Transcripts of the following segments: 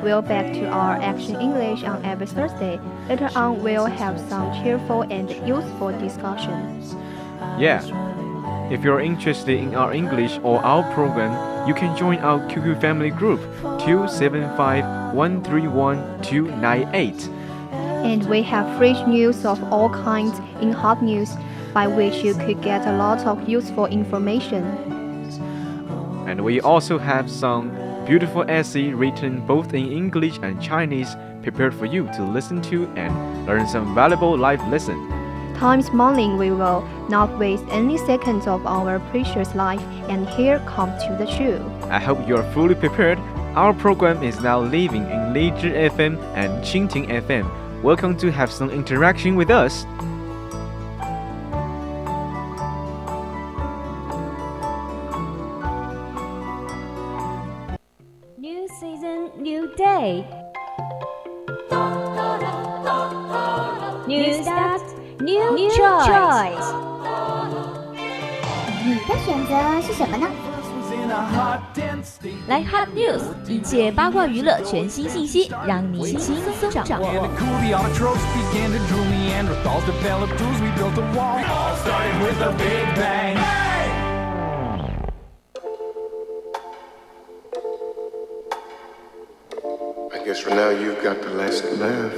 We're back to our Action English on every Thursday. Later on, we'll have some cheerful and useful discussion. Yeah. If you're interested in our English or our program, you can join our QQ family group 275 131 298. And we have fresh news of all kinds in hot news, by which you could get a lot of useful information. And we also have some beautiful essay written both in English and Chinese prepared for you to listen to and learn some valuable life lessons. Time's morning we will not waste any seconds of our precious life and here come to the show. I hope you are fully prepared. Our program is now living in Lizhi FM and Qingting FM. Welcome to have some interaction with us. New season, new day. New start, new, new choice. 你的选择是什么呢？来 Hot News，一切八卦娱乐全新信息，让你轻松掌握。 for now you've got the last laugh.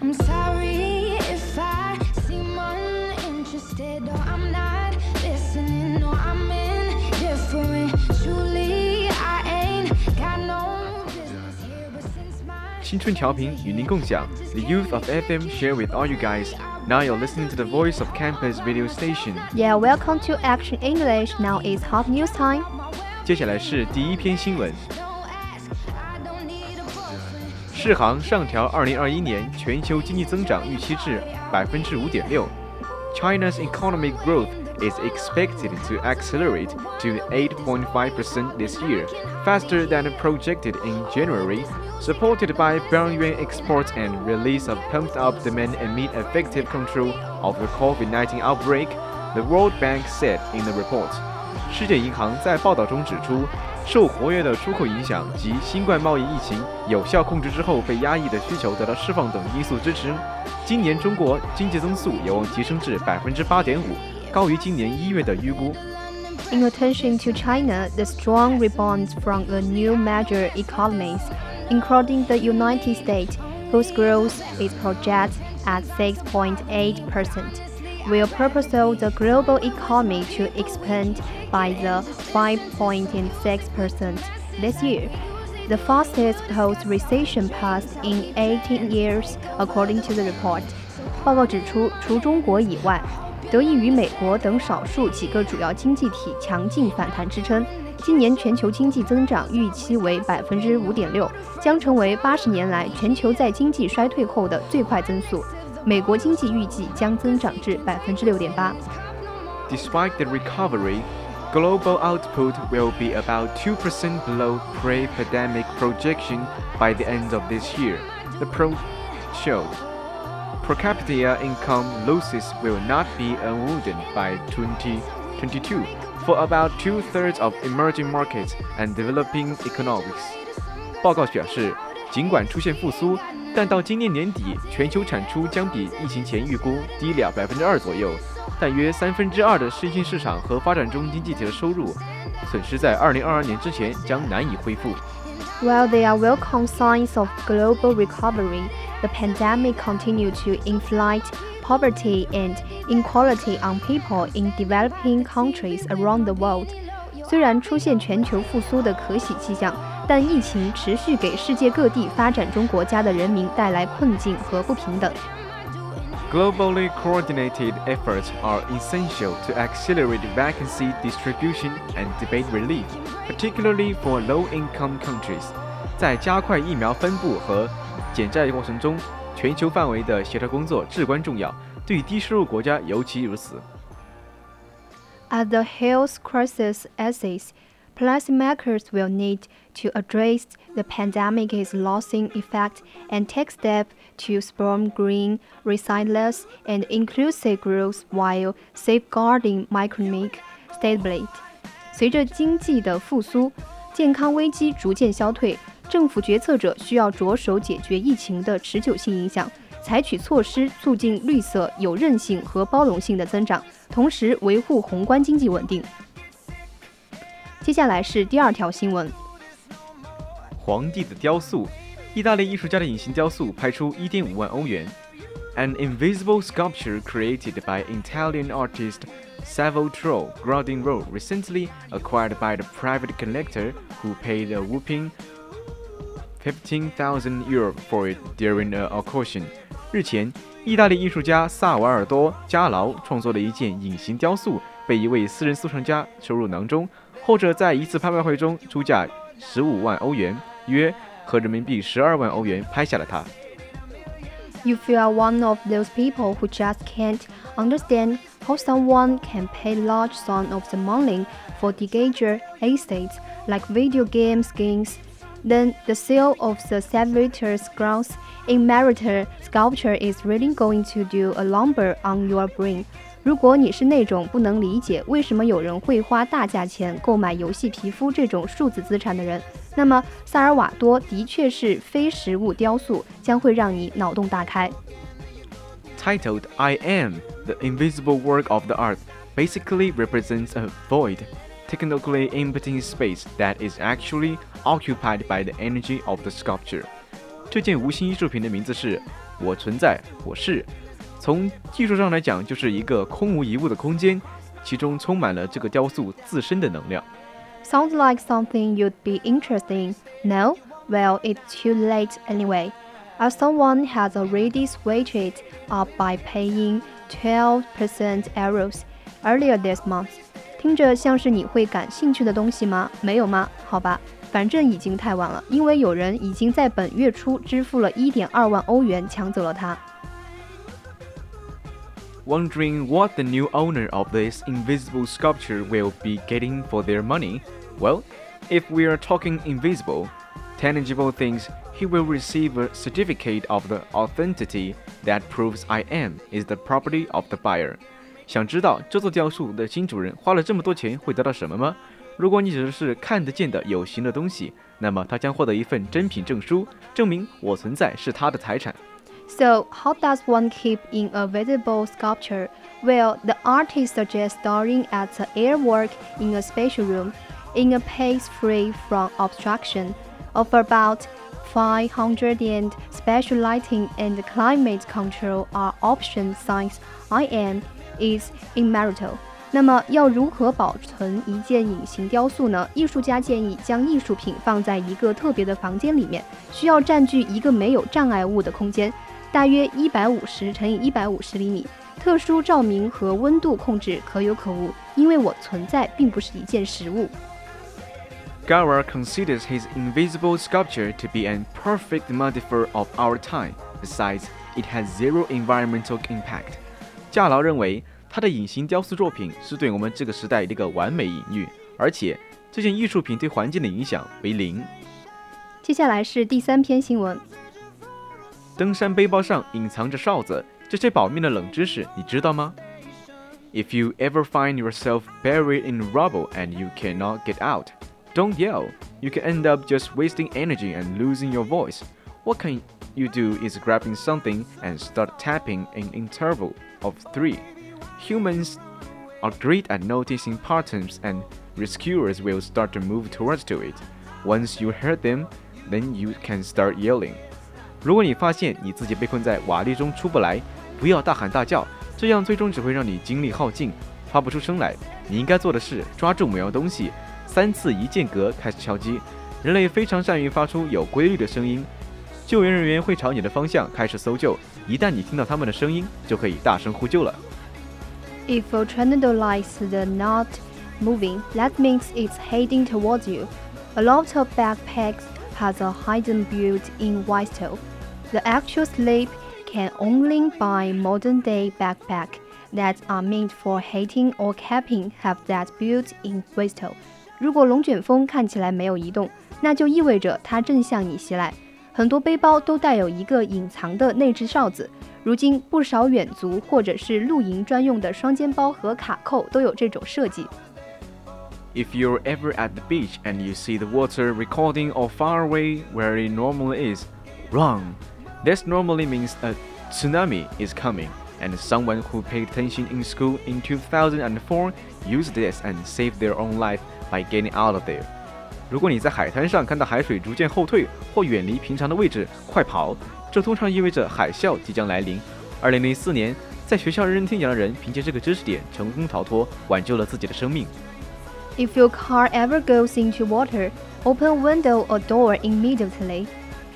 I'm sorry if I seem uninterested or I'm not listening or I'm indifferent. Truly, I ain't got no business here, but since my 青春调频与您共享，The youth of FM share with all you guys. Now you're listening to the voice of campus radio station. Yeah, welcome to Action English. Now is hot news time. 接下来是第一篇新闻。 世行上调2021年全球经济增长预期至百分之五点六。China's economic growth is expected to accelerate to 8.5% this year, faster than projected in January, supported by Yuan exports and release of pumped-up demand amid effective control of the COVID-19 outbreak, the World Bank said in the report. 世界银行在报道中指出， 受活跃的出口影响及新冠贸易疫情有效控制之后被压抑的需求得到释放等因素支持，今年中国经济增速有望提升至百分之八点五，高于今年一月的预估。 In attention to China, the strong rebound from the new major economies, including the United States, whose growth is projected at 6.8%, will propel the global economy to expand by the 5.6% this year, the fastest post-recession path in 18 years, according to the report. 报告指出，除中国以外，得益于美国等少数几个主要经济体强劲反弹支撑，今年全球经济增长预期为百分之五点六，将成为八十年来全球在经济衰退后的最快增速。 美国经济预计将增长至百分之六点八。 Despite the recovery, global output will be about 2% below pre-pandemic projection by the end of this year, the pro showed. Per capita income losses will not be unwounded by 2022 for about two-thirds of emerging markets and developing economies. 报告表示，尽管出现复苏， 但到今年年底，全球产出将比疫情前预估低了百分之二左右。但约三分之二的新兴市场和发展中经济体的收入损失在二零二二年之前将难以恢复。 While there are welcome signs of global recovery, the pandemic continued to inflict poverty and inequality on people in developing countries around the world. 虽然出现全球复苏的可喜迹象， 但疫情持续给世界各地发展中国家的人民带来困境和不平等。 Globally coordinated efforts are essential to accelerate vacancy distribution and debate relief, particularly for low-income countries. 在加快疫苗分布和减债过程中，全球范围的协调工作至关重要，对低收入国家尤其如此。 As the health crisis eases, policymakers will need to address the pandemic is lasting effect and take steps to spur green, resilient and inclusive growth while safeguarding economic stability. 随着经济的复苏，健康危机逐渐消退，政府决策者需要着手解决疫情的持久性影响，采取措施促进绿色、有韧性和包容性的增长，同时维护宏观经济稳定。接下来是第二条新闻。皇帝的雕塑，意大利艺术家的隐形雕塑拍出1.5万欧元。An invisible sculpture created by Italian artist Salvatore Gradinro recently acquired by the private collector who paid a whopping 15,000 euro for it during an auction. 日前，意大利艺术家萨瓦尔多·加劳创作的一件隐形雕塑被一位私人收藏家收入囊中，后者在一次拍卖会中出价15万欧元。 约合人民币十二万欧元拍下了它。 If you are one of those people who just can't understand how someone can pay large sums of the money for digital assets like video game skins, then the sale of the Salvatore's grounds in Meriter sculpture is really going to do a number on your brain. 如果你是那种不能理解为什么有人会花大价钱购买游戏皮肤这种数字资产的人， 那么萨尔瓦多的确是非实物雕塑，将会让你脑洞大开。 Titled "I Am," the invisible work of the art basically represents a void, technically empty space that is actually occupied by the energy of the sculpture. 这件无形艺术品的名字是“我存在，我是”。从技术上来讲，就是一个空无一物的空间，其中充满了这个雕塑自身的能量。 Sounds like something you'd be interested in. No? Well, it's too late anyway. As someone has already switched it up by paying 12% euros earlier this month. 听着像是你会感兴趣的东西吗？没有吗？好吧，反正已经太晚了，因为有人已经在本月初支付了1.2万欧元抢走了它。 Wondering what the new owner of this invisible sculpture will be getting for their money? Well, if we are talking invisible, tangible things, he will receive a certificate of the authenticity that proves I am is the property of the buyer. 想知道这座雕塑的新主人花了这么多钱会得到什么吗？如果你指的是看得见的有形的东西，那么他将获得一份真品证书，证明我存在是他的财产。 so, how does one keep in a visible sculpture? Well, the artist suggests storing at the airwork in a special room, in a place free from obstruction, of about 500 and special lighting and climate control are options since I Am is immaterial. 那么要如何保存一件隐形雕塑呢？艺术家建议将艺术品放在一个特别的房间里面，需要占据一个没有障碍物的空间。大约一百五十乘以一百五十厘米，特殊照明和温度控制可有可无，因为我存在并不是一件实物。Gower considers his invisible sculpture to be an perfect metaphor of our time. Besides, it has zero environmental impact. 加劳认为他的隐形雕塑作品是对我们这个时代的一个完美隐喻，而且这件艺术品对环境的影响为零。接下来是第三篇新闻。登山背包上隐藏着哨子，这些保命的冷知识你知道吗？If you ever find yourself buried in rubble and you cannot get out, don't yell. You can end up just wasting energy and losing your voice. What can you do is grabbing something and start tapping in interval of three. Humans are great at noticing patterns and rescuers will start to move towards to it. Once you heard them, then you can start yelling. 如果你发现你自己被困在瓦砾中出不来，不要大喊大叫，这样最终只会让你精力耗尽，发不出声来。你应该做的是抓住某样东西，三次一间隔开始敲击。人类非常善于发出有规律的声音，救援人员会朝你的方向开始搜救。一旦你听到他们的声音，就可以大声呼救了。If a tornado likes the not moving, that means it's heading towards you. A lot of backpacks has a hidden built-in whistle. The actual sleep can only buy modern-day backpack that are meant for hiking or camping have that built-in whistle. 如果龙卷风看起来没有移动，那就意味着它正向你袭来。很多背包都带有一个隐藏的内置哨子。如今，不少远足或者是露营专用的双肩包和卡扣都有这种设计。If you're ever at the beach and you see the water recording or far away where it normally is, run. This normally means a tsunami is coming, and someone who paid attention in school in 2004 used this and saved their own life by getting out of there. 如果你在海滩上看到海水逐渐后退或远离平常的位置，快跑！这通常意味着海啸即将来临。二零零四年，在学校认真听讲的人凭借这个知识点成功逃脱，挽救了自己的生命。If your car ever goes into water, open a window or door immediately.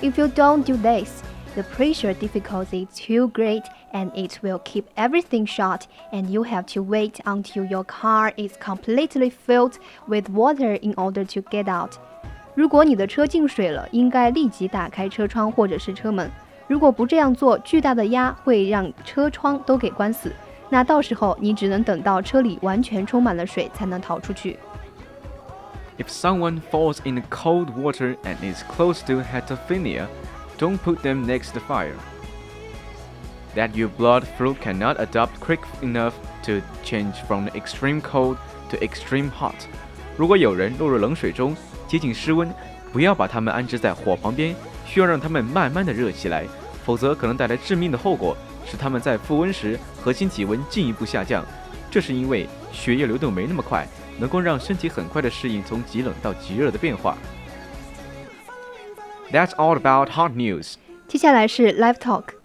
If you don't do this, the pressure difficulty is too great and it will keep everything shut and you have to wait until your car is completely filled with water in order to get out. 如果你的车进水了，应该立即打开车窗或者是车门。如果不这样做，巨大的压会让车窗都给关死。那到时候你只能等到车里完全充满了水才能逃出去。If someone falls in cold water and is close to hypothermia, don't put them next to fire. That your blood flow cannot adapt quick enough to change from extreme cold to extreme hot. 如果有人落入冷水中，接近室温，不要把他们安置在火旁边，需要让他们慢慢的热起来，否则可能带来致命的后果，使他们在复温时核心体温进一步下降。这是因为血液流动没那么快。能够让身体很快的适应从极冷到极热的变化。That's all about hot news。接下来是 Live Talk。